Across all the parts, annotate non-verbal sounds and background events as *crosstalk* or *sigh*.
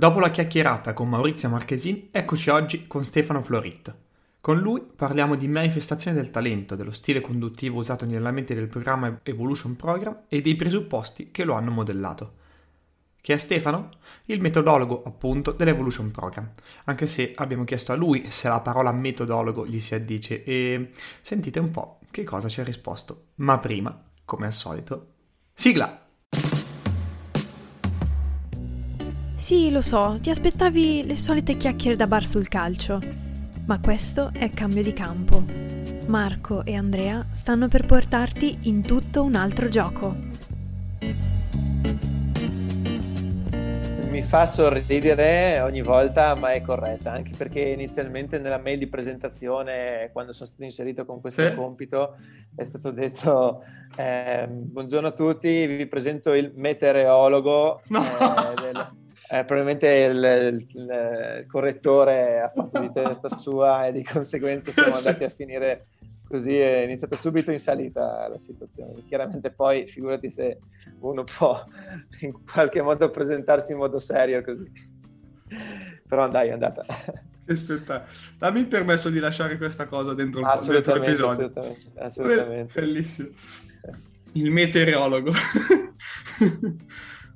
Dopo la chiacchierata con Maurizio Marchesin, eccoci oggi con Stefano Florit. Con lui parliamo di manifestazione del talento, dello stile conduttivo usato nella mente del programma Evolution Program e dei presupposti che lo hanno modellato. Chi è Stefano? Il metodologo, appunto, dell'Evolution Program, anche se abbiamo chiesto a lui se la parola metodologo gli si addice e sentite un po' che cosa ci ha risposto. Ma prima, come al solito, sigla! Sì, lo so, ti aspettavi le solite chiacchiere da bar sul calcio, ma questo è cambio di campo. Marco e Andrea stanno per portarti in tutto un altro gioco. mi fa sorridere ogni volta, ma è corretta, anche perché inizialmente nella mail di presentazione, quando sono stato inserito con questo sì. compito, è stato detto eh, buongiorno a tutti, vi presento il meteorologo. No. Eh, del, eh, probabilmente il, il, il, correttore ha fatto di testa *laughs* sua e di conseguenza siamo andati a finire così è iniziata subito in salita la situazione. Chiaramente poi figurati se uno può *laughs* in qualche modo presentarsi in modo serio così. Però dai, è andata. *laughs* Che spettacolo. Dammi il permesso di lasciare questa cosa dentro, il, dentro l'episodio. Assolutamente, assolutamente. Bellissimo. Il meteorologo.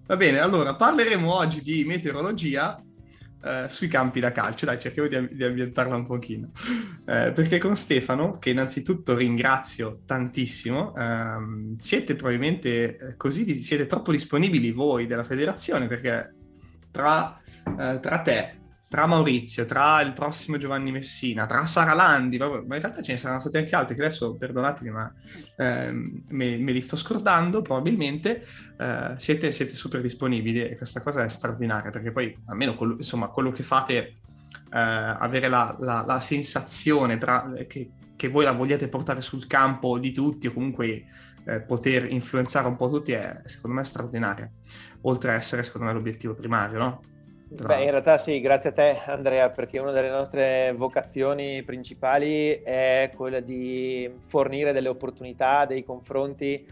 Va bene, allora parleremo oggi di meteorologia eh, sui campi da calcio. Dai, cerchiamo di, di ambientarla un pochino. Eh, perché con Stefano, che innanzitutto ringrazio tantissimo, ehm, siete probabilmente eh, così, siete troppo disponibili voi della federazione, perché tra, eh, tra te, tra Maurizio, tra il prossimo Giovanni Messina, tra Sara Landi, ma in realtà ce ne saranno stati anche altri che adesso, perdonatemi, ma eh, me, me, li sto scordando, probabilmente eh, siete, siete, super disponibili e questa cosa è straordinaria perché poi almeno quello, insomma, quello che fate, eh, avere la, la, la sensazione tra, che, che, voi la vogliate portare sul campo di tutti o comunque eh, poter influenzare un po' tutti è secondo me straordinaria, oltre a essere secondo me l'obiettivo primario, no? Beh, in realtà sì, grazie a te Andrea, perché una delle nostre vocazioni principali è quella di fornire delle opportunità, dei confronti,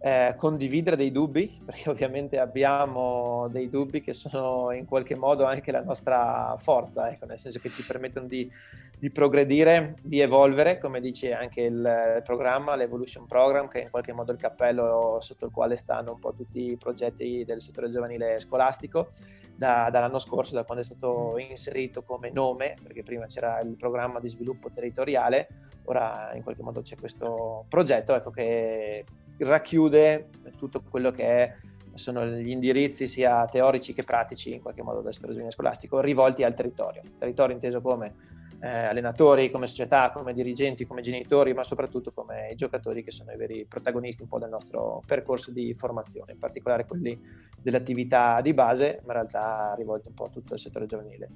eh, condividere dei dubbi, *laughs* perché ovviamente abbiamo dei dubbi che sono in qualche modo anche la nostra forza, ecco, nel senso che ci permettono di, di progredire, di evolvere, come dice anche il programma, l'Evolution Program, che è in qualche modo il cappello sotto il quale stanno un po' tutti i progetti del settore giovanile scolastico da, dall'anno scorso, da quando è stato inserito come nome, perché prima c'era il programma di sviluppo territoriale, ora in qualche modo c'è questo progetto ecco, che racchiude tutto quello che è, sono gli indirizzi sia teorici che pratici in qualche modo del settore scolastico rivolti al territorio. Territorio inteso come eh, allenatori, come società, come dirigenti, come genitori, ma soprattutto come i giocatori che sono i veri protagonisti un po' del nostro percorso di formazione, in particolare quelli delle attività di base, ma in realtà rivolti un po' a tutto il settore giovanile.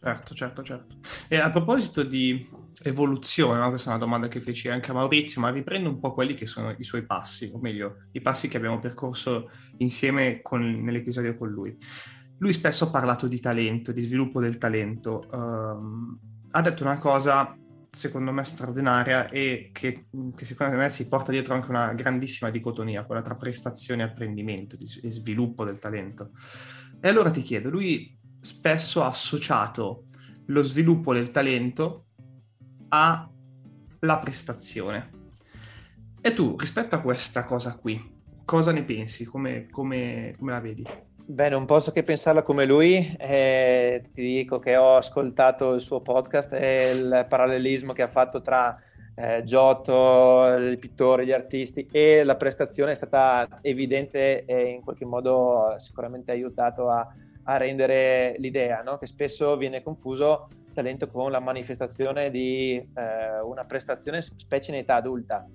Certo, certo, certo. E a proposito di evoluzione, no? questa è una domanda che feci anche a Maurizio, ma riprendo un po' quelli che sono i suoi passi, o meglio, i passi che abbiamo percorso insieme con, nell'episodio con lui lui spesso ha parlato di talento, di sviluppo del talento. Um, ha detto una cosa, secondo me, straordinaria e che, che, secondo me si porta dietro anche una grandissima dicotomia, quella tra prestazione e apprendimento e sviluppo del talento. E allora ti chiedo, lui spesso ha associato lo sviluppo del talento alla prestazione. E tu, rispetto a questa cosa qui, cosa ne pensi? Come, come, come la vedi? Beh, non posso che pensarla come lui. Eh, ti dico che ho ascoltato il suo podcast e il parallelismo che ha fatto tra eh, Giotto, i pittori, gli artisti e la prestazione è stata evidente e in qualche modo sicuramente ha aiutato a, a rendere l'idea, no? che spesso viene confuso talento con la manifestazione di eh, una prestazione specie in età adulta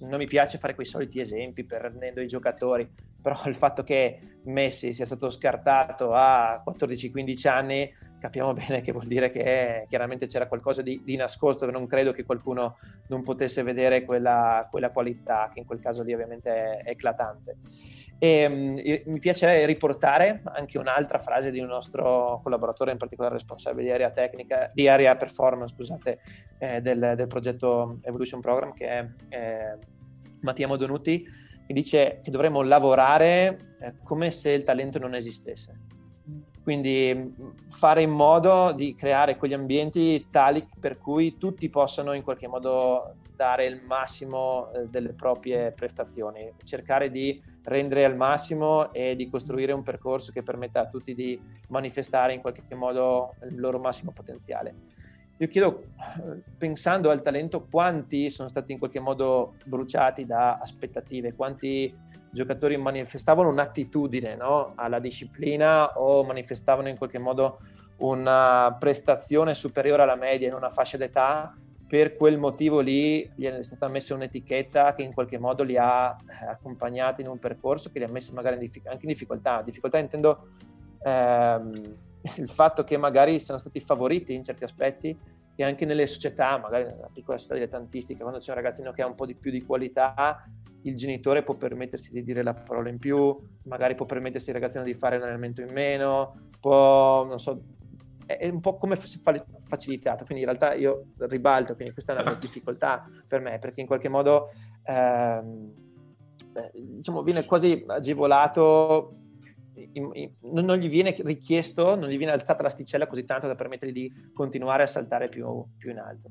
non mi piace fare quei soliti esempi prendendo i giocatori, però il fatto che Messi sia stato scartato a 14-15 anni capiamo bene che vuol dire che chiaramente c'era qualcosa di, di, nascosto, non credo che qualcuno non potesse vedere quella, quella qualità, che in quel caso lì ovviamente è, eclatante. E, um, mi piace riportare anche un'altra frase di un nostro collaboratore, in particolare responsabile di area tecnica, di area performance, scusate, eh, del, del, progetto Evolution Program, che è eh, Mattia Modonuti, che dice che dovremmo lavorare eh, come se il talento non esistesse. Quindi fare in modo di creare quegli ambienti tali per cui tutti possano in qualche modo dare il massimo eh, delle proprie prestazioni, cercare di rendere al massimo e di costruire un percorso che permetta a tutti di manifestare in qualche modo il loro massimo potenziale. Io chiedo, pensando al talento, quanti sono stati in qualche modo bruciati da aspettative, quanti giocatori manifestavano un'attitudine no? alla disciplina o manifestavano in qualche modo una prestazione superiore alla media in una fascia d'età per quel motivo lì gli è stata messa un'etichetta che in qualche modo li ha eh, accompagnati in un percorso che li ha messi magari in diffic- anche in difficoltà. Difficoltà intendo ehm, il fatto che magari siano stati favoriti in certi aspetti, che anche nelle società, magari nella piccola società dilettantistica, quando c'è un ragazzino che ha un po' di più di qualità, il genitore può permettersi di dire la parola in più, magari può permettersi al ragazzino di fare un allenamento in meno, può, non so, è un po' come facilitato, quindi in realtà io ribalto, quindi questa è una difficoltà per me, perché in qualche modo ehm, diciamo, viene quasi agevolato, non gli viene richiesto, non gli viene alzata l'asticella così tanto da permettergli di continuare a saltare più, più in alto.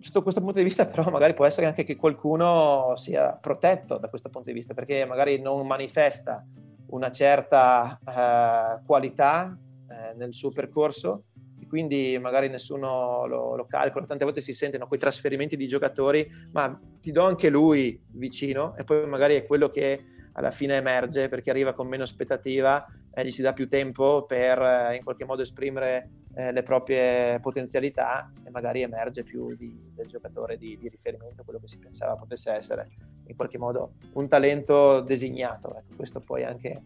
Sotto questo punto di vista però magari può essere anche che qualcuno sia protetto da questo punto di vista, perché magari non manifesta una certa eh, qualità eh, nel suo percorso e quindi magari nessuno lo, lo, calcola. Tante volte si sentono quei trasferimenti di giocatori, ma ti do anche lui vicino e poi magari è quello che alla fine emerge perché arriva con meno aspettativa e gli si dà più tempo per eh, in qualche modo esprimere eh, le proprie potenzialità e magari emerge più di, del giocatore di, di, riferimento, quello che si pensava potesse essere in qualche modo un talento designato. Ecco, questo poi anche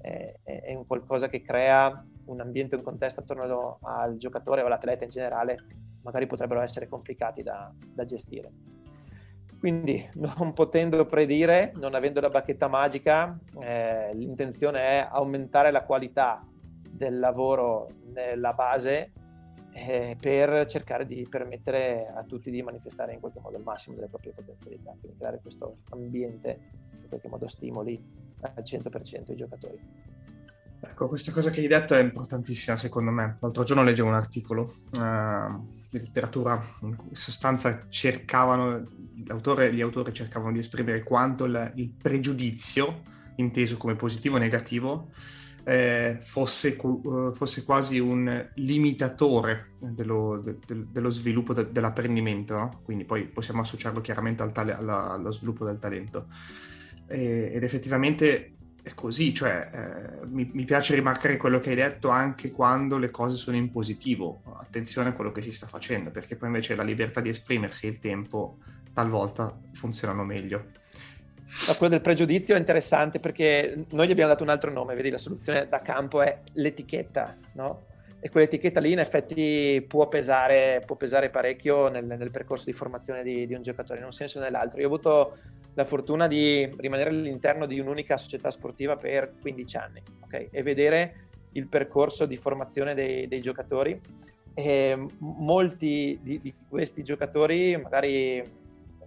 è, è un qualcosa che crea un ambiente, un contesto attorno al giocatore o all'atleta in generale, magari potrebbero essere complicati da, da gestire. Quindi, *laughs* non potendo predire, non avendo la bacchetta magica, eh, l'intenzione è aumentare la qualità del lavoro nella base eh, per cercare di permettere a tutti di manifestare in qualche modo il massimo delle proprie potenzialità, quindi creare questo ambiente in qualche modo stimoli al 100% i giocatori. Ecco, questa cosa che hai detto è importantissima secondo me. L'altro giorno leggevo un articolo uh, letteratura in sostanza cercavano, l'autore, gli autori cercavano di esprimere quanto il, il pregiudizio, inteso come positivo o negativo, eh, fosse, uh, fosse, quasi un limitatore dello, de, de, dello sviluppo de, dell'apprendimento, no? quindi poi possiamo associarlo chiaramente al tale, alla, allo sviluppo del talento. E, ed effettivamente è così, cioè eh, mi, mi, piace rimarcare quello che hai detto anche quando le cose sono in positivo, attenzione a quello che si sta facendo, perché poi invece la libertà di esprimersi e il tempo talvolta funzionano meglio. Ma quello del pregiudizio è interessante perché noi gli abbiamo dato un altro nome, vedi la soluzione da campo è l'etichetta, no? E quell'etichetta lì in effetti può pesare, può pesare parecchio nel, nel, percorso di formazione di, di, un giocatore, in un senso o nell'altro. Io ho avuto la fortuna di rimanere all'interno di un'unica società sportiva per 15 anni okay? e vedere il percorso di formazione dei, dei giocatori. E molti di, di, questi giocatori, magari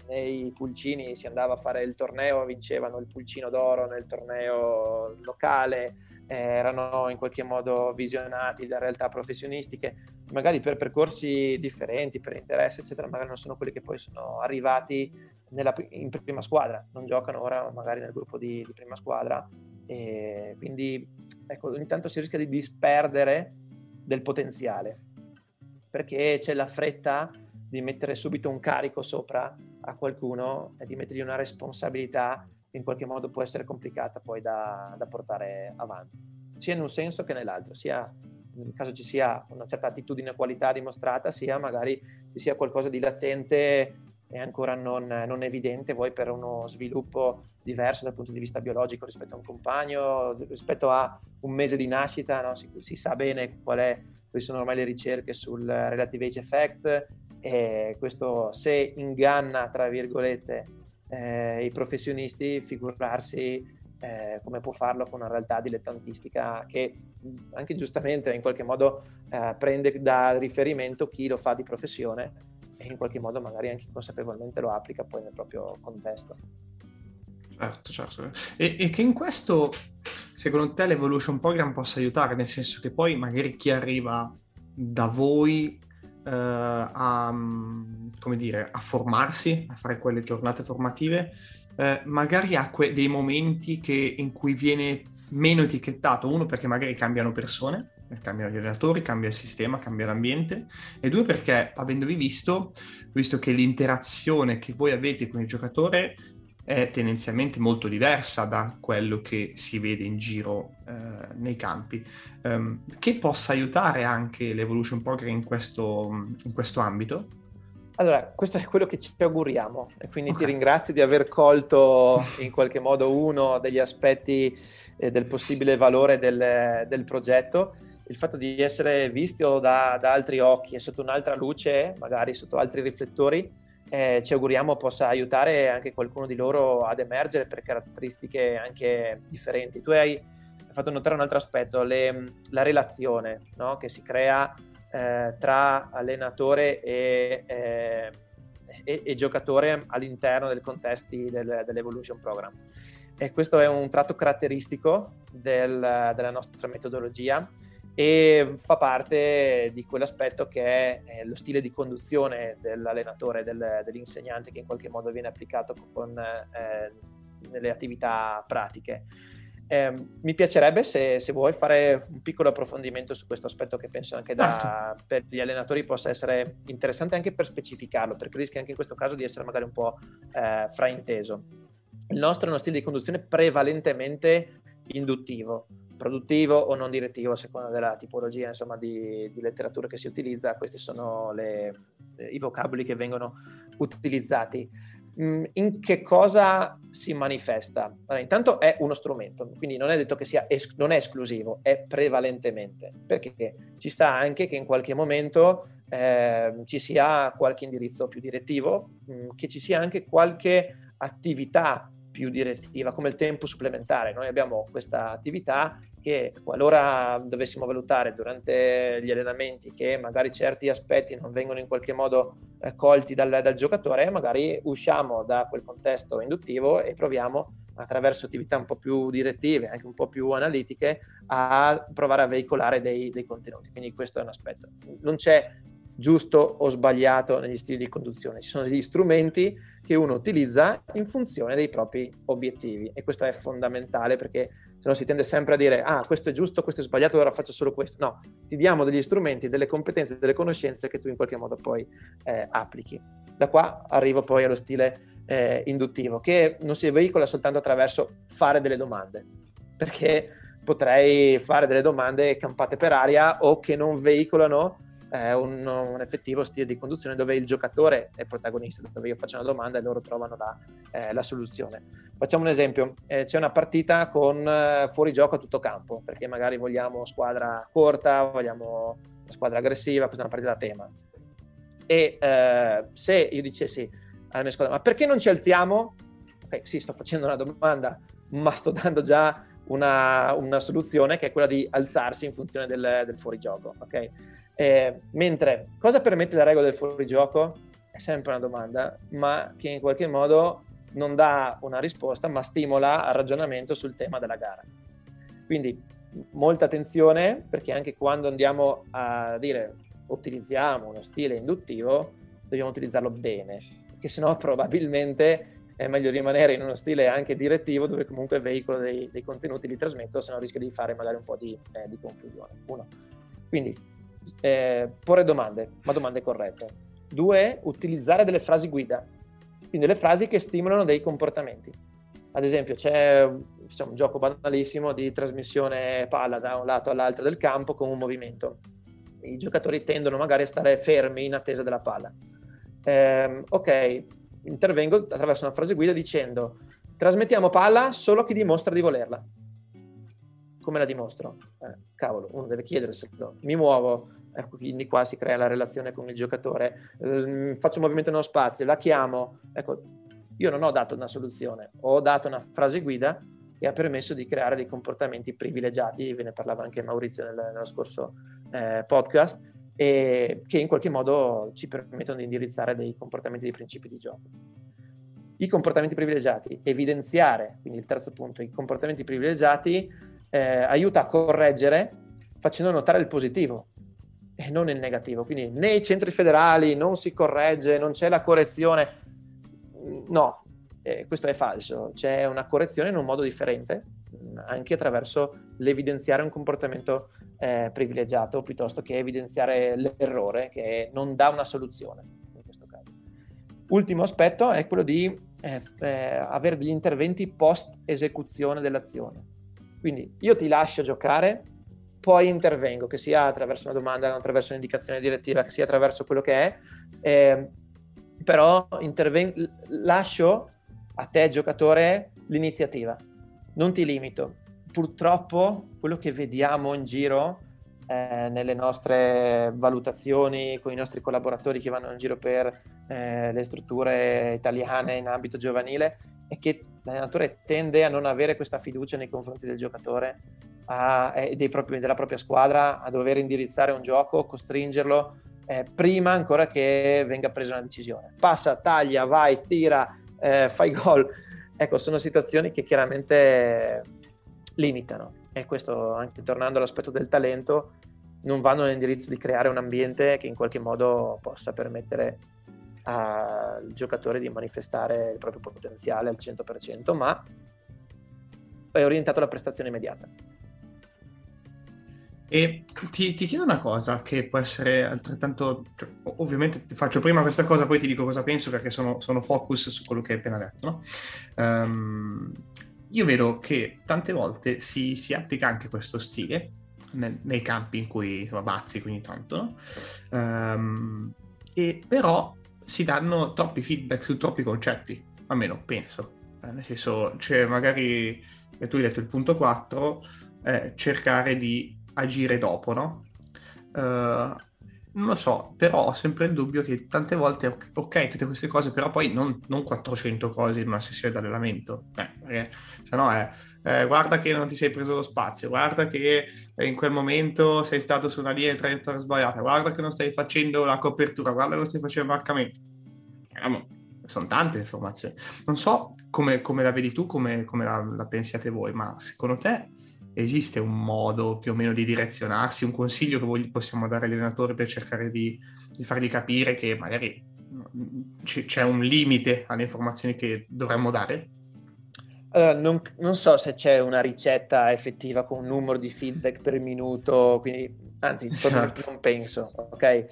nei pulcini si andava a fare il torneo, vincevano il pulcino d'oro nel torneo locale, erano in qualche modo visionati da realtà professionistiche, magari per percorsi differenti, per interessi, eccetera, magari non sono quelli che poi sono arrivati nella, in prima squadra, non giocano ora magari nel gruppo di, di prima squadra. E quindi ecco, ogni tanto si rischia di disperdere del potenziale perché c'è la fretta di mettere subito un carico sopra a qualcuno e di mettergli una responsabilità in qualche modo può essere complicata poi da, da portare avanti, sia in un senso che nell'altro, sia nel caso ci sia una certa attitudine o qualità dimostrata, sia magari ci sia qualcosa di latente e ancora non, non, evidente, vuoi per uno sviluppo diverso dal punto di vista biologico rispetto a un compagno, rispetto a un mese di nascita, no? si, si, sa bene quali sono ormai le ricerche sul relative age effect, e questo se inganna, tra virgolette, eh, i professionisti, figurarsi eh, come può farlo con una realtà dilettantistica che anche giustamente in qualche modo eh, prende da riferimento chi lo fa di professione e in qualche modo magari anche consapevolmente lo applica poi nel proprio contesto. Certo, certo. E, e che in questo secondo te l'Evolution Program possa aiutare, nel senso che poi magari chi arriva da voi a, come dire, a formarsi, a fare quelle giornate formative, eh, magari ha que- dei momenti che, in cui viene meno etichettato, uno perché magari cambiano persone, cambiano gli allenatori, cambia il sistema, cambia l'ambiente, e due perché avendovi visto, visto che l'interazione che voi avete con il giocatore è tendenzialmente molto diversa da quello che si vede in giro eh, nei campi, um, che possa aiutare anche l'Evolution Program in questo, in questo ambito? Allora, questo è quello che ci auguriamo e quindi okay. ti ringrazio di aver colto in qualche modo uno degli aspetti eh, del possibile valore del, del, progetto. Il fatto di essere visti da, da, altri occhi e sotto un'altra luce, magari sotto altri riflettori, eh, ci auguriamo possa aiutare anche qualcuno di loro ad emergere per caratteristiche anche differenti. Tu hai fatto notare un altro aspetto, le, la relazione no? che si crea eh, tra allenatore e, eh, e, e, giocatore all'interno dei contesti del, dell'Evolution Program. E questo è un tratto caratteristico del, della nostra metodologia e fa parte di quell'aspetto che è lo stile di conduzione dell'allenatore, del, dell'insegnante che in qualche modo viene applicato con, eh, nelle attività pratiche. Eh, mi piacerebbe se, se, vuoi fare un piccolo approfondimento su questo aspetto che penso anche da, certo. per gli allenatori possa essere interessante anche per specificarlo, perché rischia anche in questo caso di essere magari un po' eh, frainteso. Il nostro è uno stile di conduzione prevalentemente induttivo, produttivo o non direttivo a seconda della tipologia insomma, di, di, letteratura che si utilizza, questi sono le, i vocaboli che vengono utilizzati. Mm, in che cosa si manifesta? Allora, intanto è uno strumento, quindi non è detto che sia es- non è esclusivo, è prevalentemente, perché ci sta anche che in qualche momento eh, ci sia qualche indirizzo più direttivo, mh, mm, che ci sia anche qualche attività più direttiva, come il tempo supplementare. Noi abbiamo questa attività che qualora dovessimo valutare durante gli allenamenti che magari certi aspetti non vengono in qualche modo colti dal, dal giocatore, magari usciamo da quel contesto induttivo e proviamo attraverso attività un po' più direttive, anche un po' più analitiche, a provare a veicolare dei, dei contenuti. Quindi questo è un aspetto. Non c'è giusto o sbagliato negli stili di conduzione, ci sono degli strumenti che uno utilizza in funzione dei propri obiettivi e questo è fondamentale perché se no si tende sempre a dire ah questo è giusto, questo è sbagliato, allora faccio solo questo. No, ti diamo degli strumenti, delle competenze, delle conoscenze che tu in qualche modo poi eh, applichi. Da qua arrivo poi allo stile eh, induttivo che non si veicola soltanto attraverso fare delle domande, perché potrei fare delle domande campate per aria o che non veicolano eh, un, un, effettivo stile di conduzione dove il giocatore è protagonista, dove io faccio una domanda e loro trovano la, eh, la soluzione. Facciamo un esempio, eh, c'è una partita con eh, fuori gioco a tutto campo, perché magari vogliamo squadra corta, vogliamo squadra aggressiva, questa è una partita a tema. E eh, se io dicessi alla mia squadra, ma perché non ci alziamo? Ok, sì, sto facendo una domanda, ma sto dando già una, una soluzione che è quella di alzarsi in funzione del, del fuorigioco, ok? Eh, mentre cosa permette la regola del fuorigioco? È sempre una domanda, ma che in qualche modo non dà una risposta, ma stimola al ragionamento sul tema della gara. Quindi molta attenzione perché anche quando andiamo a dire utilizziamo uno stile induttivo, dobbiamo utilizzarlo bene, perché sennò probabilmente è meglio rimanere in uno stile anche direttivo dove comunque veicolo dei, dei contenuti li trasmetto, se no rischio di fare magari un po' di, eh, di confusione. Uno. Quindi eh, porre domande, ma domande corrette. Due, utilizzare delle frasi guida, quindi delle frasi che stimolano dei comportamenti. Ad esempio, c'è diciamo, un gioco banalissimo di trasmissione palla da un lato all'altro del campo con un movimento. I giocatori tendono magari a stare fermi in attesa della palla. Eh, ok, intervengo attraverso una frase guida dicendo trasmettiamo palla solo a chi dimostra di volerla. Come la dimostro? Eh, cavolo, uno deve chiederselo. Mi muovo, Ecco, quindi qua si crea la relazione con il giocatore. Eh, faccio un movimento nello spazio, la chiamo. Ecco, io non ho dato una soluzione, ho dato una frase guida che ha permesso di creare dei comportamenti privilegiati, ve ne parlava anche Maurizio nel, nello scorso eh, podcast, e che in qualche modo ci permettono di indirizzare dei comportamenti dei principi di gioco. I comportamenti privilegiati, evidenziare, quindi il terzo punto, i comportamenti privilegiati eh, aiuta a correggere facendo notare il positivo e non il negativo. Quindi nei centri federali non si corregge, non c'è la correzione. No, eh, questo è falso. C'è una correzione in un modo differente, anche attraverso l'evidenziare un comportamento eh, privilegiato piuttosto che evidenziare l'errore che non dà una soluzione in questo caso. Ultimo aspetto è quello di eh, eh, avere degli interventi post esecuzione dell'azione. Quindi io ti lascio giocare, poi intervengo, che sia attraverso una domanda, attraverso un'indicazione direttiva, che sia attraverso quello che è, eh, però interven- lascio a te giocatore l'iniziativa, non ti limito. Purtroppo quello che vediamo in giro eh, nelle nostre valutazioni con i nostri collaboratori che vanno in giro per eh, le strutture italiane in ambito giovanile è che l'allenatore tende a non avere questa fiducia nei confronti del giocatore a, e propri, della propria squadra a dover indirizzare un gioco, costringerlo eh, prima ancora che venga presa una decisione. Passa, taglia, vai, tira, eh, fai gol. Ecco, sono situazioni che chiaramente limitano e questo anche tornando all'aspetto del talento non vanno nell'indirizzo di creare un ambiente che in qualche modo possa permettere al giocatore di manifestare il proprio potenziale al 100%, ma è orientato alla prestazione immediata. E ti, ti, chiedo una cosa che può essere altrettanto... Cioè, ovviamente ti faccio prima questa cosa, poi ti dico cosa penso perché sono, sono focus su quello che hai appena detto. No? Um, io vedo che tante volte si, si applica anche questo stile nel, nei campi in cui insomma, bazzi ogni tanto, no? um, e però si danno troppi feedback su troppi concetti, almeno penso. Eh, nel senso, cioè magari, tu hai detto il punto 4, eh, cercare di agire dopo, no? Uh, non lo so, però ho sempre il dubbio che tante volte, ok, tutte queste cose, però poi non, non 400 cose in una sessione di allenamento, eh, se no è, eh, guarda che non ti sei preso lo spazio, guarda che in quel momento sei stato su una linea di traiettoria sbagliata, guarda che non stai facendo la copertura, guarda che non stai facendo il marcamento. Sono tante informazioni. Non so come, come la vedi tu, come, come la, la pensiate voi, ma secondo te esiste un modo più o meno di direzionarsi, un consiglio che possiamo dare agli allenatori per cercare di, di fargli capire che magari c- c'è un limite alle informazioni che dovremmo dare? Allora, non, non, so se c'è una ricetta effettiva con un numero di feedback per minuto, quindi, anzi, *laughs* certo. non penso, ok?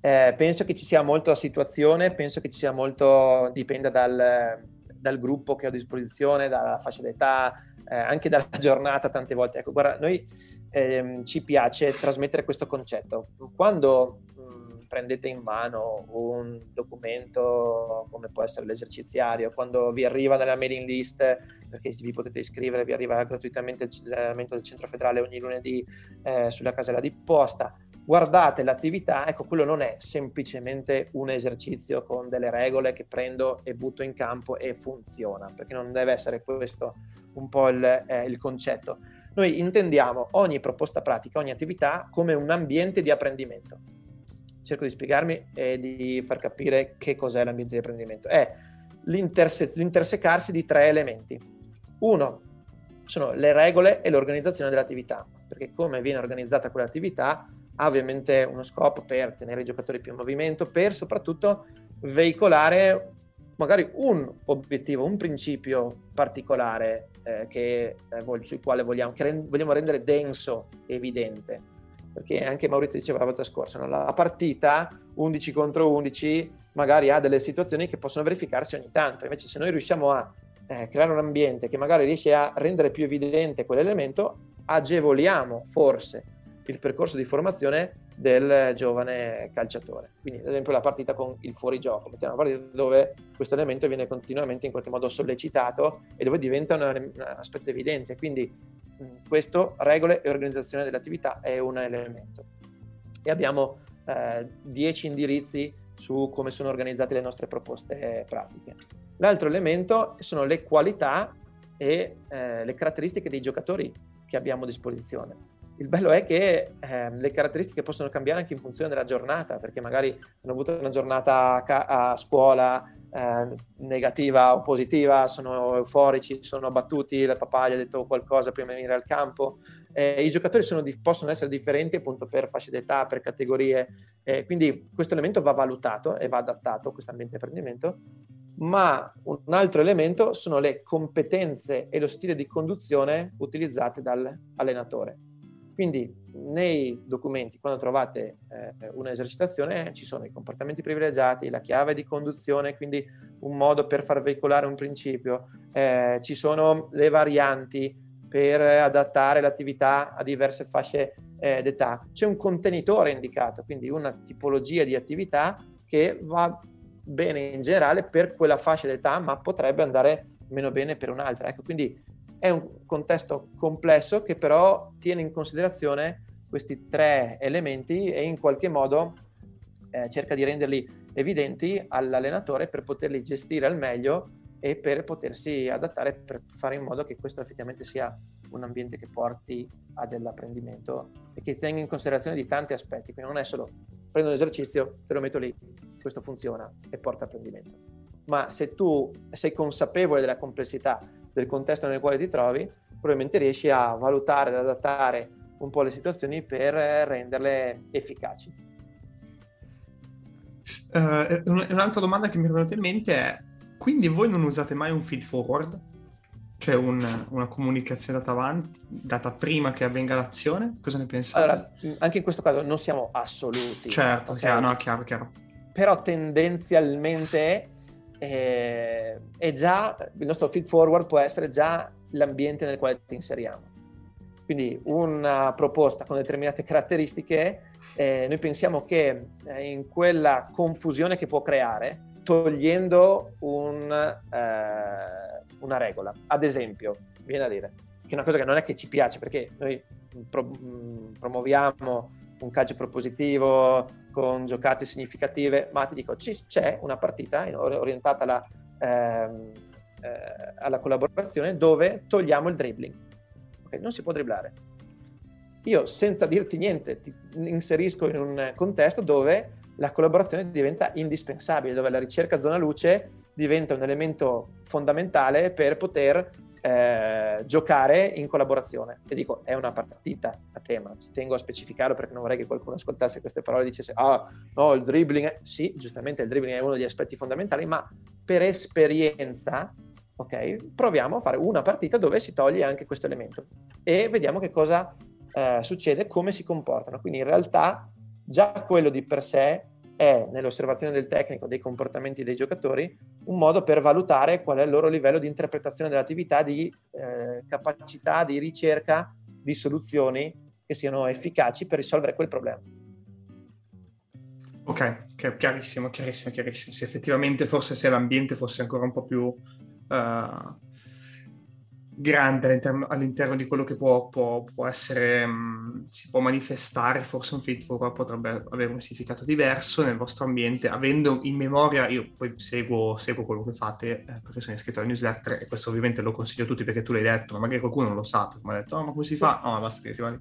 Eh, penso che ci sia molto a situazione, penso che ci sia molto, dipenda dal, dal gruppo che ho a disposizione, dalla fascia d'età, eh, anche dalla *laughs* giornata tante volte. Ecco, guarda, noi ehm, ci piace trasmettere questo concetto. Quando mh, mm, prendete in mano un documento come può essere l'eserciziario, quando vi arriva nella mailing list, perché vi potete iscrivere, vi arriva gratuitamente l'allenamento del centro federale ogni lunedì eh, sulla casella di posta, guardate l'attività, ecco, quello non è semplicemente un esercizio con delle regole che prendo e butto in campo e funziona, perché non deve essere questo un po' il, eh, il concetto. Noi intendiamo ogni proposta pratica, ogni attività come un ambiente di apprendimento. Cerco di spiegarmi e di far capire che cos'è l'ambiente di apprendimento. È l'interse- l'intersecarsi di tre elementi. Uno sono le regole e l'organizzazione dell'attività, perché come viene organizzata quell'attività ha ovviamente uno scopo per tenere i giocatori più in movimento, per soprattutto veicolare magari un obiettivo, un principio particolare eh, che, eh, sul quale vogliamo, che rend- vogliamo rendere denso, evidente. Perché anche Maurizio diceva la volta scorsa, no? la partita 11 contro 11 magari ha delle situazioni che possono verificarsi ogni tanto, invece se noi riusciamo a eh, creare un ambiente che magari riesce a rendere più evidente quell'elemento, agevoliamo forse il percorso di formazione del giovane calciatore. Quindi, ad esempio, la partita con il fuorigioco, mettiamo una partita dove questo elemento viene continuamente in qualche modo sollecitato e dove diventa un, aspetto evidente. Quindi, questo, regole e organizzazione dell'attività, è un elemento. E abbiamo eh, dieci indirizzi su come sono organizzate le nostre proposte pratiche. L'altro elemento sono le qualità e eh, le caratteristiche dei giocatori che abbiamo a disposizione il bello è che eh, le caratteristiche possono cambiare anche in funzione della giornata, perché magari hanno avuto una giornata a, ca- a scuola eh, negativa o positiva, sono euforici, sono abbattuti, la papà gli ha detto qualcosa prima di venire al campo. Eh, I giocatori di, possono essere differenti appunto per fasce d'età, per categorie, eh, quindi questo elemento va valutato e va adattato, questo ambiente di apprendimento, ma un altro elemento sono le competenze e lo stile di conduzione utilizzate dall'allenatore. Quindi nei documenti, quando trovate eh, un'esercitazione, ci sono i comportamenti privilegiati, la chiave di conduzione, quindi un modo per far veicolare un principio, eh, ci sono le varianti per adattare l'attività a diverse fasce eh, d'età, c'è un contenitore indicato, quindi una tipologia di attività che va bene in generale per quella fascia d'età, ma potrebbe andare meno bene per un'altra. Ecco, quindi è un contesto complesso che però tiene in considerazione questi tre elementi e in qualche modo eh, cerca di renderli evidenti all'allenatore per poterli gestire al meglio e per potersi adattare per fare in modo che questo effettivamente sia un ambiente che porti a dell'apprendimento e che tenga in considerazione di tanti aspetti. Quindi non è solo prendo un esercizio, te lo metto lì, questo funziona e porta apprendimento. Ma se tu sei consapevole della complessità del contesto nel quale ti trovi, probabilmente riesci a valutare ed adattare un po' le situazioni per renderle efficaci. Uh, un'altra domanda che mi è venuta in mente è, quindi voi non usate mai un feed forward? Cioè un, una comunicazione data avanti, data prima che avvenga l'azione? Cosa ne pensate? Allora, anche in questo caso non siamo assoluti. Certo, okay? chiaro, no, chiaro, chiaro. Però tendenzialmente eh, è già, il nostro feed forward può essere già l'ambiente nel quale ti inseriamo. Quindi una proposta con determinate caratteristiche, eh, noi pensiamo che eh, in quella confusione che può creare, togliendo un, eh, una regola, ad esempio, viene da dire, che una cosa che non è che ci piace, perché noi pro- promuoviamo un calcio propositivo con giocate significative, ma ti dico, c'è una partita orientata alla, ehm, eh, alla collaborazione dove togliamo il dribbling. Okay, non si può dribblare. Io senza dirti niente ti inserisco in un contesto dove la collaborazione diventa indispensabile, dove la ricerca zona luce diventa un elemento fondamentale per poter eh, giocare in collaborazione. E dico, è una partita a tema, ci tengo a specificarlo perché non vorrei che qualcuno ascoltasse queste parole e dicesse, ah, no, il dribbling, è... sì, giustamente il dribbling è uno degli aspetti fondamentali, ma per esperienza, ok, proviamo a fare una partita dove si toglie anche questo elemento e vediamo che cosa eh, succede, come si comportano. Quindi in realtà già quello di per sé è nell'osservazione del tecnico dei comportamenti dei giocatori un modo per valutare qual è il loro livello di interpretazione dell'attività, di eh, capacità di ricerca di soluzioni che siano efficaci per risolvere quel problema. Ok, chiarissimo, chiarissimo, chiarissimo. Sì, effettivamente forse se l'ambiente fosse ancora un po' più uh, grande all'interno, all'interno, di quello che può, può, può essere, mh, si può manifestare, forse un fit forward potrebbe avere un significato diverso nel vostro ambiente, avendo in memoria, io poi seguo, seguo quello che fate eh, perché sono iscritto alla newsletter e questo ovviamente lo consiglio a tutti perché tu l'hai detto, ma magari qualcuno non lo sa, mi ha detto, oh, ma come si fa? No, basta che si va lì.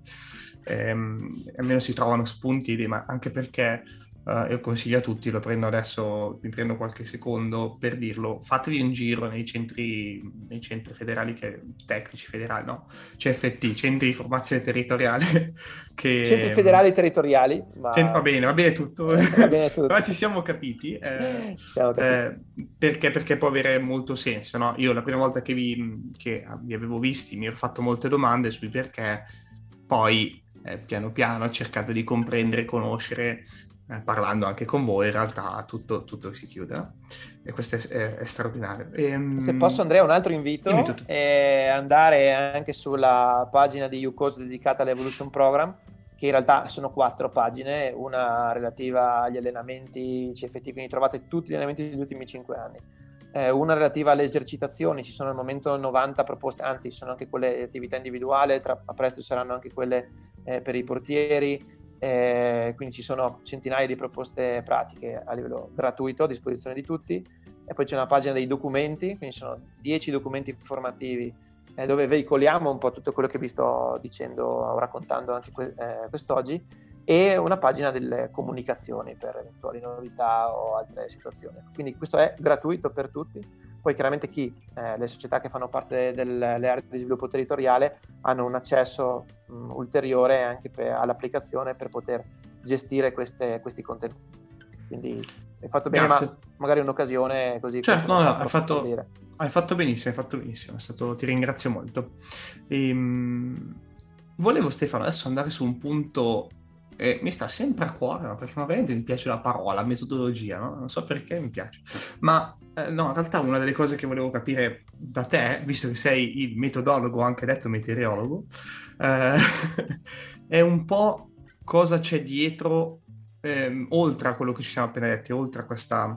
Ehm, almeno si trovano spunti ma anche perché Uh, io consiglio a tutti, lo prendo adesso, mi prendo qualche secondo per dirlo, fatevi un giro nei centri, nei centri federali, che, tecnici federali, no? CFT, centri di formazione territoriale. *laughs* Che, centri federali territoriali, ma... Cent- va bene, va bene tutto. Va bene tutto. *laughs* Però ci siamo capiti, eh, siamo capiti. Eh, perché, perché può avere molto senso, no? Io la prima volta che vi, che vi avevo visti mi ero fatto molte domande sui perché, poi eh, piano piano ho cercato di comprendere, conoscere eh, parlando anche con voi, in realtà tutto, tutto si chiude. E questo è, è, è straordinario. E, ehm, Se posso, Andrea, un altro invito è andare anche sulla pagina di UCOS dedicata all'Evolution Program, che in realtà sono quattro pagine, una relativa agli allenamenti CFT, quindi trovate tutti gli allenamenti degli ultimi cinque anni. Eh, una relativa alle esercitazioni, ci sono al momento 90 proposte, anzi ci sono anche quelle attività individuali, tra, a presto ci saranno anche quelle eh, per i portieri, eh, quindi ci sono centinaia di proposte pratiche a livello gratuito a disposizione di tutti e poi c'è una pagina dei documenti, quindi sono 10 documenti formativi eh, dove veicoliamo un po' tutto quello che vi sto dicendo o raccontando anche que- eh, quest'oggi e una pagina delle comunicazioni per eventuali novità o altre situazioni. Quindi questo è gratuito per tutti. Poi chiaramente chi, eh, le società che fanno parte delle aree di sviluppo territoriale hanno un accesso mh, ulteriore anche per, all'applicazione per poter gestire queste, questi contenuti. Quindi hai fatto bene, Grazie. ma magari un'occasione così. Certo, no, no, hai fatto, hai fatto, benissimo, hai fatto benissimo, stato, ti ringrazio molto. E, ehm, volevo Stefano adesso andare su un punto eh, mi sta sempre a cuore, no? perché veramente mi piace la parola, la metodologia, no? non so perché mi piace. Ma eh, no, in realtà una delle cose che volevo capire da te, visto che sei il metodologo, anche detto meteorologo, eh, *laughs* è un po' cosa c'è dietro, ehm, oltre a quello che ci siamo appena detti, oltre a questa,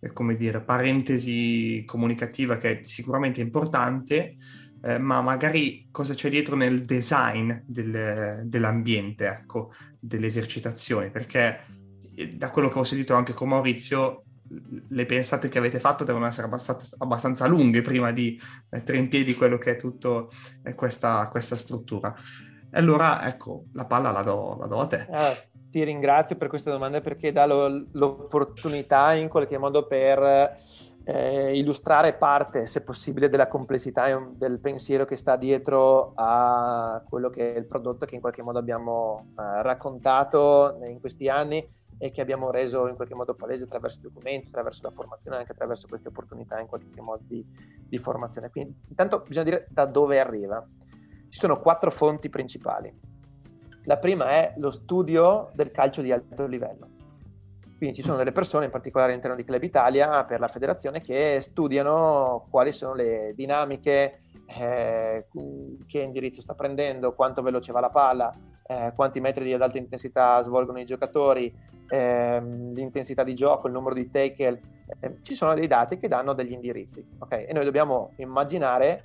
eh, come dire, parentesi comunicativa che è sicuramente importante, eh, ma magari cosa c'è dietro nel design del, dell'ambiente, ecco, delle esercitazioni, perché eh, da quello che ho sentito anche con Maurizio, le pensate che avete fatto devono essere abbastanza, abbastanza lunghe prima di mettere in piedi quello che è tutta eh, questa, questa, struttura. E allora, ecco, la palla la do, la do a te. Ah, ti ringrazio per queste domande perché dà lo, l'opportunità in qualche modo per eh, illustrare parte, se possibile, della complessità del pensiero che sta dietro a quello che è il prodotto che in qualche modo abbiamo eh, raccontato in questi anni e che abbiamo reso in qualche modo palese attraverso i documenti, attraverso la formazione, anche attraverso queste opportunità in qualche modo di, di formazione. Quindi intanto bisogna dire da dove arriva. Ci sono quattro fonti principali. La prima è lo studio del calcio di alto livello quindi ci sono delle persone, in particolare all'interno di Club Italia, per la federazione, che studiano quali sono le dinamiche, eh, che indirizzo sta prendendo, quanto veloce va la palla, eh, quanti metri ad alta intensità svolgono i giocatori, eh, l'intensità di gioco, il numero di tackle. Eh, ci sono dei dati che danno degli indirizzi. Okay? E noi dobbiamo immaginare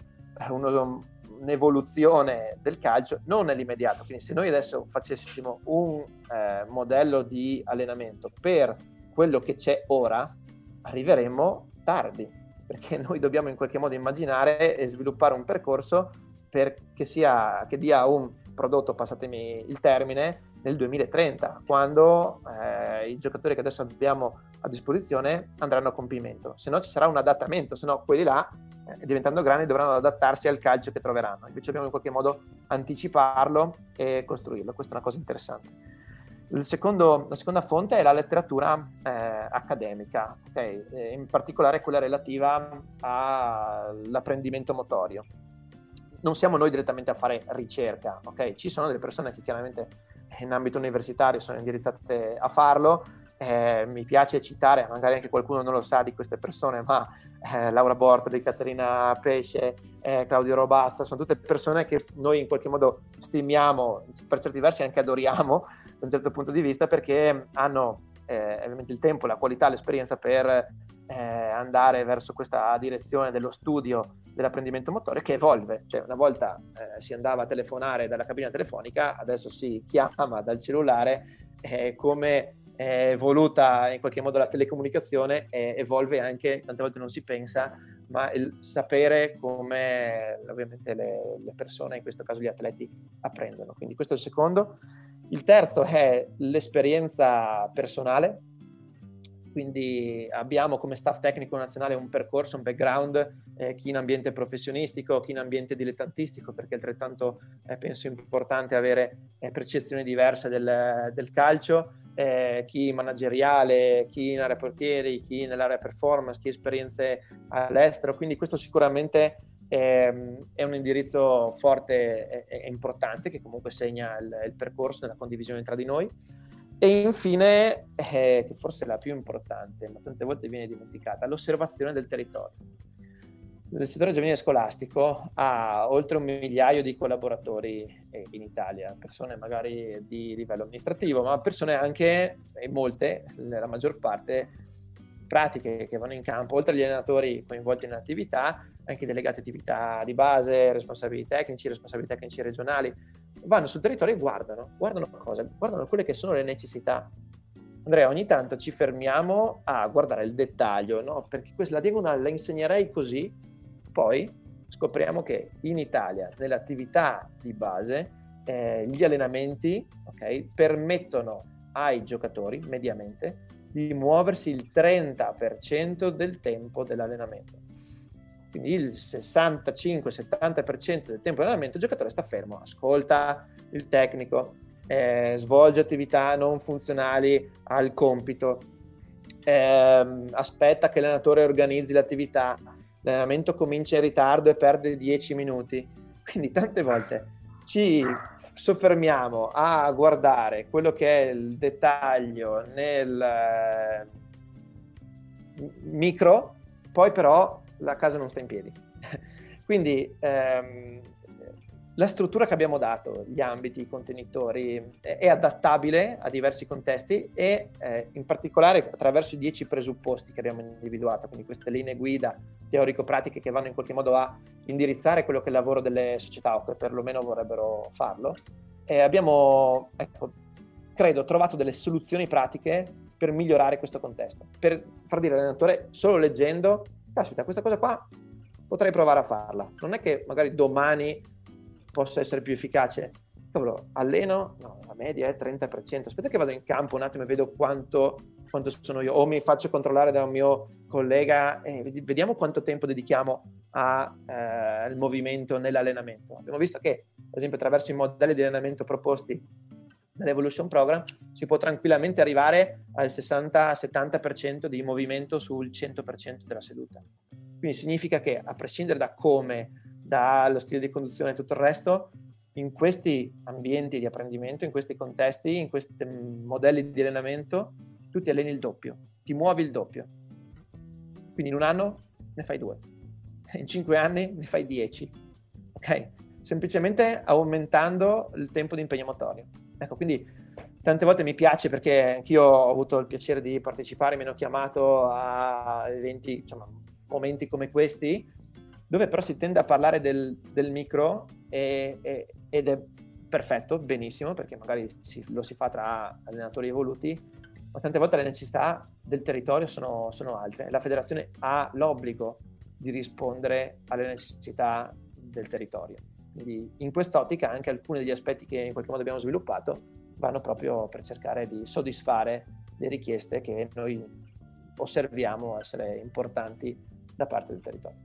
uno, un'evoluzione del calcio non nell'immediato. Quindi se noi adesso facessimo un eh, modello di allenamento per quello che c'è ora, arriveremmo tardi, perché *laughs* noi dobbiamo in qualche modo immaginare e sviluppare un percorso perché sia, che dia un prodotto, passatemi il termine, nel 2030, quando eh, i giocatori che adesso abbiamo a disposizione andranno a compimento. Se no ci sarà un adattamento, se no quelli là eh, diventando grandi dovranno adattarsi al calcio che troveranno. Invece dobbiamo in qualche modo anticiparlo e costruirlo. Questa è una cosa interessante. Secondo, la seconda fonte è la letteratura eh, accademica, okay? in particolare quella relativa all'apprendimento motorio. Non siamo noi direttamente a fare ricerca, okay? ci sono delle persone che chiaramente in ambito universitario sono indirizzate a farlo, eh, mi piace citare, magari anche qualcuno non lo sa di queste persone, ma eh, Laura Bortoli, Caterina Pesce, eh, Claudio Robasta, sono tutte persone che noi in qualche modo stimiamo, per certi versi anche adoriamo da un certo punto di vista perché hanno eh, ovviamente il tempo, la qualità, l'esperienza per eh, andare verso questa direzione dello studio dell'apprendimento motore che evolve, cioè una volta eh, si andava a telefonare dalla cabina telefonica, adesso si chiama dal cellulare come è evoluta in qualche modo la telecomunicazione e evolve anche, tante volte non si pensa, ma il sapere come ovviamente le, le persone, in questo caso gli atleti, apprendono. Quindi questo è il secondo. Il terzo è l'esperienza personale, quindi abbiamo come staff tecnico nazionale un percorso, un background, eh, chi in ambiente professionistico, chi in ambiente dilettantistico, perché altrettanto eh, penso importante avere eh, percezioni diverse del, del calcio, eh, chi manageriale, chi in area portieri, chi nell'area performance, chi esperienze all'estero, quindi questo sicuramente è, è un indirizzo forte e, importante che comunque segna il, il percorso nella condivisione tra di noi. E infine, eh, che forse è la più importante, ma tante volte viene dimenticata, l'osservazione del territorio. Il settore giovanile scolastico ha oltre un migliaio di collaboratori eh, in Italia, persone magari di livello amministrativo, ma persone anche, e molte, la maggior parte, pratiche che vanno in campo, oltre agli allenatori coinvolti in attività, anche delegati attività di base, responsabili tecnici, responsabili tecnici regionali, vanno sul territorio e guardano, guardano cosa? Guardano quelle che sono le necessità. Andrea, ogni tanto ci fermiamo a guardare il dettaglio, no? Perché questa, la diagonale la insegnerei così, poi scopriamo che in Italia, nelle attività di base, eh, gli allenamenti okay, permettono ai giocatori, mediamente, di muoversi il 30% del tempo dell'allenamento. Quindi il 65-70% del tempo dell'allenamento il giocatore sta fermo, ascolta il tecnico, eh, svolge attività non funzionali al compito, eh, aspetta che l'allenatore organizzi l'attività, l'allenamento comincia in ritardo e perde 10 minuti. Quindi tante volte ci soffermiamo a guardare quello che è il dettaglio nel eh, micro, poi però la casa non sta in piedi. *laughs* Quindi ehm, la struttura che abbiamo dato, gli ambiti, i contenitori, è adattabile a diversi contesti e eh, in particolare attraverso i dieci presupposti che abbiamo individuato, quindi queste linee guida teorico-pratiche che vanno in qualche modo a indirizzare quello che è il lavoro delle società o che perlomeno vorrebbero farlo. E abbiamo, ecco, credo, trovato delle soluzioni pratiche per migliorare questo contesto, per far dire all'allenatore solo leggendo, caspita, questa cosa qua potrei provare a farla. Non è che magari domani possa essere più efficace? Cavolo, alleno? No, la media è 30%. Aspetta che vado in campo un attimo e vedo quanto, quanto sono io. O mi faccio controllare da un mio collega e vediamo quanto tempo dedichiamo al eh, movimento nell'allenamento. Abbiamo visto che, ad esempio, attraverso i modelli di allenamento proposti dall'Evolution Program si può tranquillamente arrivare al 60-70% di movimento sul 100% della seduta. Quindi significa che, a prescindere da come dallo stile di conduzione e tutto il resto, in questi ambienti di apprendimento, in questi contesti, in questi modelli di allenamento, tu ti alleni il doppio, ti muovi il doppio. Quindi in un anno ne fai due, in cinque anni ne fai dieci, ok? Semplicemente aumentando il tempo di impegno motorio. Ecco, quindi tante volte mi piace perché anch'io ho avuto il piacere di partecipare, mi hanno chiamato a eventi, insomma, momenti come questi, dove però si tende a parlare del, del micro e, e, ed è perfetto, benissimo, perché magari si, lo si fa tra allenatori evoluti, ma tante volte le necessità del territorio sono, sono altre. La federazione ha l'obbligo di rispondere alle necessità del territorio. Quindi in quest'ottica anche alcuni degli aspetti che in qualche modo abbiamo sviluppato vanno proprio per cercare di soddisfare le richieste che noi osserviamo essere importanti da parte del territorio.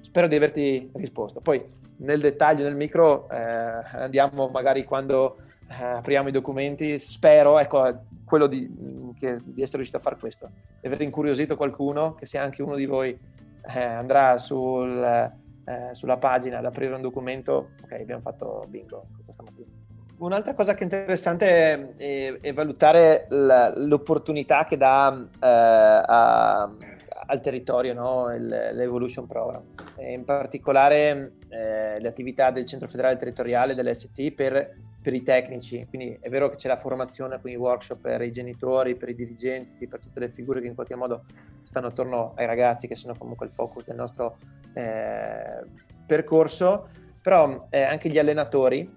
Spero di averti risposto. Poi nel dettaglio, nel micro, eh, andiamo magari quando eh, apriamo i documenti. Spero, ecco, quello di, che, di, essere riuscito a fare questo, di aver incuriosito qualcuno, che sia anche uno di voi eh, andrà sul, eh, sulla pagina ad aprire un documento. Ok, abbiamo fatto bingo questa mattina. Un'altra cosa che è interessante è, è valutare l'opportunità che dà eh, a al territorio no? Il, l'Evolution Program, e in particolare eh, le attività del Centro Federale Territoriale dell'ST per, per, i tecnici. Quindi è vero che c'è la formazione con i workshop per i genitori, per i dirigenti, per tutte le figure che in qualche modo stanno attorno ai ragazzi, che sono comunque il focus del nostro eh, percorso, però eh, anche gli allenatori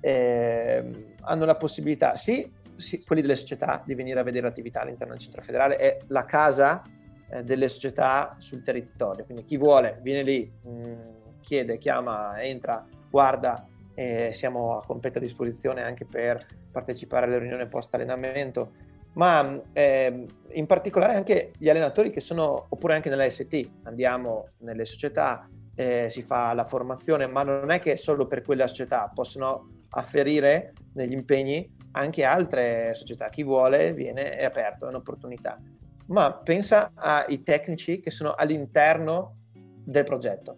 ehm, hanno la possibilità, sì, sì, quelli delle società, di venire a vedere l'attività all'interno del centro federale, è la casa eh, delle società sul territorio. Quindi chi vuole viene lì, mh, mm, chiede, chiama, entra, guarda e siamo a completa disposizione anche per partecipare alle riunioni post allenamento, ma eh, in particolare anche gli allenatori che sono, oppure anche nella ST, andiamo nelle società, eh, si fa la formazione, ma non è che solo per quella società, possono afferire negli impegni anche altre società, chi vuole viene, è aperto, è un'opportunità. Ma pensa ai tecnici che sono all'interno del progetto.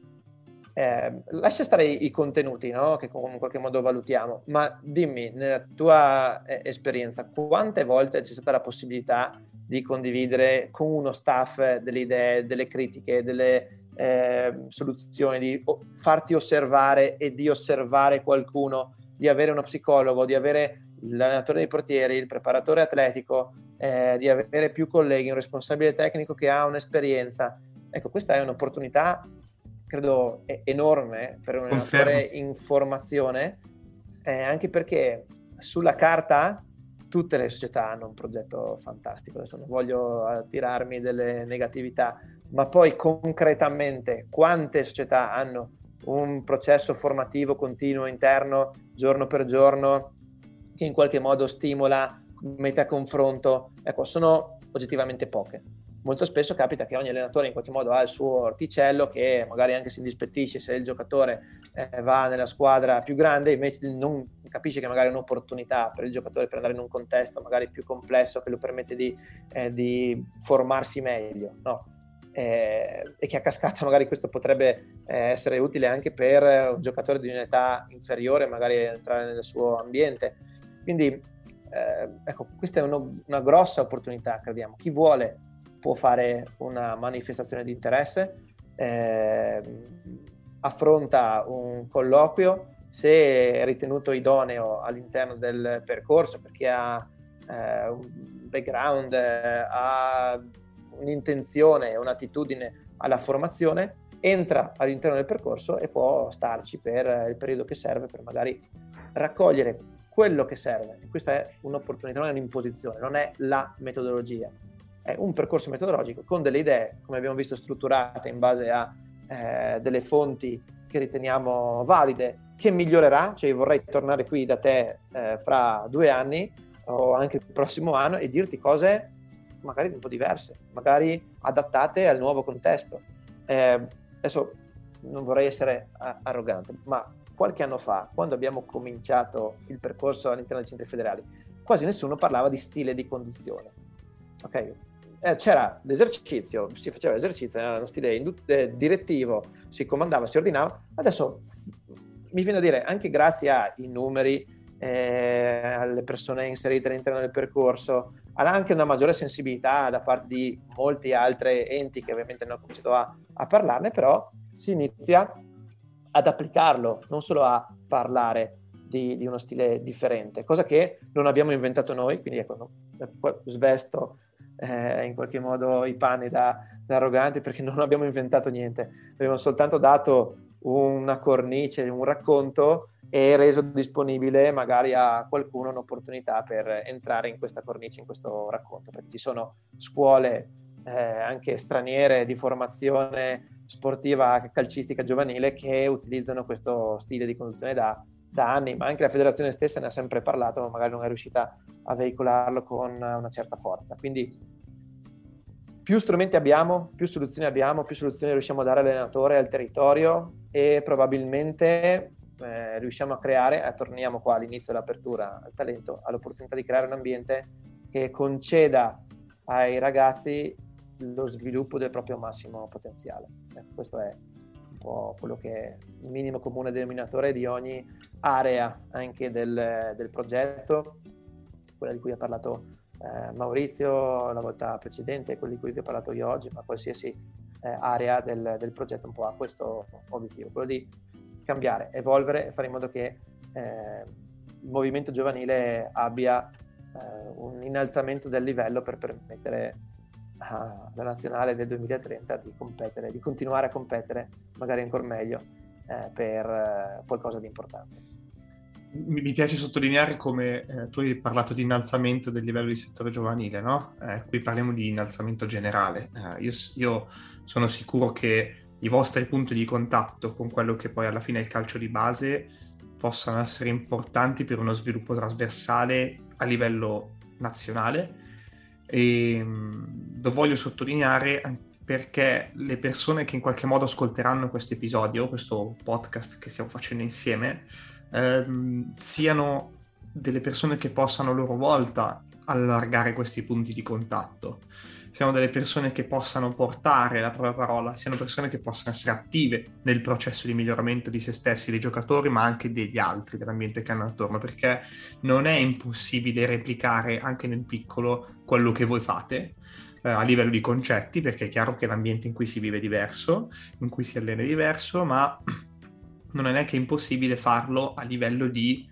Eh, lascia stare i, i contenuti no? che in qualche modo valutiamo, ma dimmi nella tua eh, esperienza quante volte c'è stata la possibilità di condividere con uno staff delle idee, delle critiche, delle eh, soluzioni, di o- farti osservare e di osservare qualcuno, di avere uno psicologo, di avere l'allenatore dei portieri, il preparatore atletico, eh, di avere più colleghi, un responsabile tecnico che ha un'esperienza. Ecco, questa è un'opportunità, credo, enorme per un allenatore in formazione, eh, anche perché sulla carta tutte le società hanno un progetto fantastico. Adesso non voglio attirarmi delle negatività, ma poi concretamente quante società hanno un processo formativo continuo interno, giorno per giorno, che in qualche modo stimola, mette a confronto, ecco, sono oggettivamente poche. Molto spesso capita che ogni allenatore in qualche modo ha il suo orticello che magari anche si indispettisce se il giocatore eh, va nella squadra più grande, invece non capisce che magari è un'opportunità per il giocatore per andare in un contesto magari più complesso che lo permette di, eh, di formarsi meglio. No, eh, e che a cascata *laughs* magari questo potrebbe eh, essere utile anche per un giocatore di un'età inferiore, magari entrare nel suo ambiente. Quindi eh, ecco, questa è uno, una grossa opportunità, crediamo. Chi vuole può fare una manifestazione di interesse, eh, affronta un colloquio, se è ritenuto idoneo all'interno del percorso perché ha eh, un background, eh, ha un'intenzione un'attitudine alla formazione, entra all'interno del percorso e può starci per il periodo che serve per magari raccogliere quello che serve. Questa è un'opportunità, non è un'imposizione, non è la metodologia, è un percorso metodologico con delle idee, come abbiamo visto, strutturate in base a eh, delle fonti che riteniamo valide, che migliorerà, cioè vorrei tornare qui da te eh, fra due anni o anche il prossimo anno e dirti cose magari un po' diverse, magari adattate al nuovo contesto. Eh, adesso non vorrei essere arrogante, ma qualche anno fa, quando abbiamo cominciato il percorso all'interno dei centri federali, quasi nessuno parlava di stile di conduzione. Ok? Eh, c'era l'esercizio, si faceva l'esercizio, era uno stile indut- eh, direttivo, si comandava, si ordinava. Adesso mi viene a dire, anche grazie ai numeri, eh, alle persone inserite all'interno del percorso, ha anche una maggiore sensibilità da parte di molti altri enti che ovviamente hanno cominciato a, a parlarne, però si inizia ad applicarlo, non solo a parlare di, di, uno stile differente, cosa che non abbiamo inventato noi, quindi ecco, no, svesto eh, in qualche modo i panni da, da arroganti perché non abbiamo inventato niente, abbiamo soltanto dato una cornice, un racconto e reso disponibile magari a qualcuno un'opportunità per entrare in questa cornice, in questo racconto, perché ci sono scuole eh, anche straniere di formazione sportiva calcistica giovanile che utilizzano questo stile di conduzione da, da anni, ma anche la federazione stessa ne ha sempre parlato, ma magari non è riuscita a veicolarlo con una certa forza. Quindi più strumenti abbiamo, più soluzioni abbiamo, più soluzioni riusciamo a dare all'allenatore, al territorio e probabilmente eh, riusciamo a creare, eh, torniamo qua all'inizio dell'apertura al talento, all'opportunità di creare un ambiente che conceda ai ragazzi lo sviluppo del proprio massimo potenziale. Eh, questo è un po' quello che è il minimo comune denominatore di ogni area anche del, del progetto, quella di cui ha parlato eh, Maurizio la volta precedente, quella di cui vi ho parlato io oggi, ma qualsiasi eh, area del, del progetto un po' ha questo obiettivo, quello di cambiare, evolvere e fare in modo che eh, il movimento giovanile abbia eh, un innalzamento del livello per permettere alla nazionale del 2030 di competere, di continuare a competere, magari ancora meglio, eh, per eh, qualcosa di importante. Mi, piace sottolineare come eh, tu hai parlato di innalzamento del livello di settore giovanile, no? Eh, qui parliamo di innalzamento generale. Io, io sono sicuro che i vostri punti di contatto con quello che poi alla fine è il calcio di base possano essere importanti per uno sviluppo trasversale a livello nazionale e mm, lo voglio sottolineare perché le persone che in qualche modo ascolteranno questo episodio, questo podcast che stiamo facendo insieme, ehm, siano delle persone che possano a loro volta allargare questi punti di contatto. Siano delle persone che possano portare la propria parola, siano persone che possano essere attive nel processo di miglioramento di se stessi, dei giocatori, ma anche degli altri, dell'ambiente che hanno attorno, perché non è impossibile replicare anche nel piccolo quello che voi fate eh, a livello di concetti, perché è chiaro che l'ambiente in cui si vive è diverso, in cui si allena è diverso, ma *clears throat* non è neanche impossibile farlo a livello di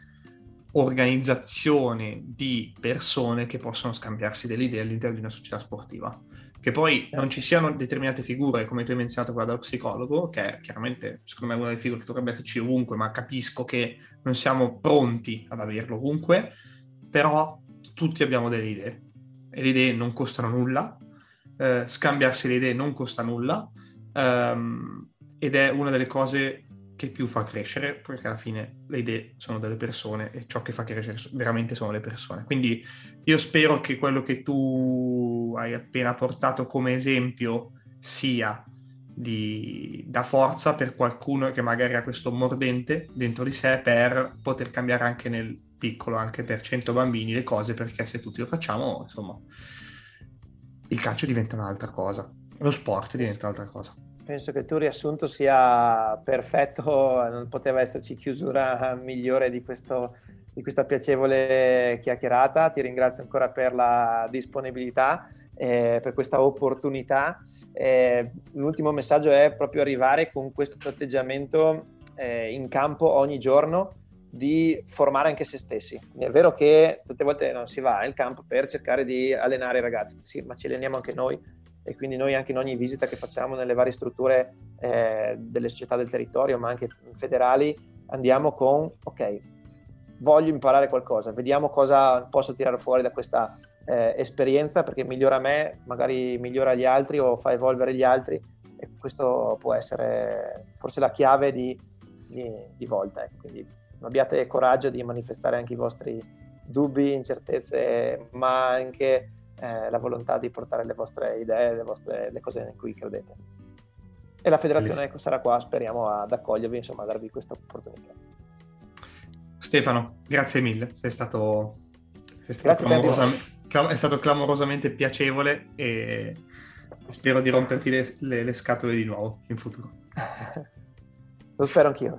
organizzazione di persone che possono scambiarsi delle idee all'interno di una società sportiva. Che poi non ci siano determinate figure, come tu hai menzionato quella dello psicologo, che è chiaramente secondo me una delle figure che dovrebbe esserci ovunque, ma capisco che non siamo pronti ad averlo ovunque, però tutti abbiamo delle idee e le idee non costano nulla, eh, scambiarsi le idee non costa nulla ehm, ed è una delle cose che più fa crescere, perché alla fine le idee sono delle persone e ciò che fa crescere veramente sono le persone. Quindi io spero che quello che tu hai appena portato come esempio sia di, da forza per qualcuno che magari ha questo mordente dentro di sé per poter cambiare anche nel piccolo, anche per 100 bambini le cose, perché se tutti lo facciamo, insomma, il calcio diventa un'altra cosa, lo sport diventa un'altra cosa. Penso che il tuo riassunto sia perfetto, non poteva esserci chiusura migliore di, questo, di questa piacevole chiacchierata. Ti ringrazio ancora per la disponibilità, eh, per questa opportunità. Eh, l'ultimo messaggio è proprio arrivare con questo atteggiamento eh, in campo ogni giorno di formare anche se stessi. È vero che tante volte non si va in campo per cercare di allenare i ragazzi, sì, ma ci alleniamo anche noi e quindi noi anche in ogni visita che facciamo nelle varie strutture eh, delle società del territorio, ma anche federali, andiamo con, ok, voglio imparare qualcosa, vediamo cosa posso tirare fuori da questa eh, esperienza perché migliora me, magari migliora gli altri o fa evolvere gli altri e questo può essere forse la chiave di, di, di volta. Ecco. Quindi abbiate coraggio di manifestare anche i vostri dubbi, incertezze, ma anche eh, la volontà di portare le vostre idee, le, vostre, le cose in cui credete. E la federazione ecco, sarà qua, speriamo, ad accogliervi, insomma, a darvi questa opportunità. Stefano, grazie mille, sei stato, sei stato, clamorosa, è stato clamorosamente piacevole e spero di romperti le, le, le scatole di nuovo in futuro. *laughs* Lo spero anch'io.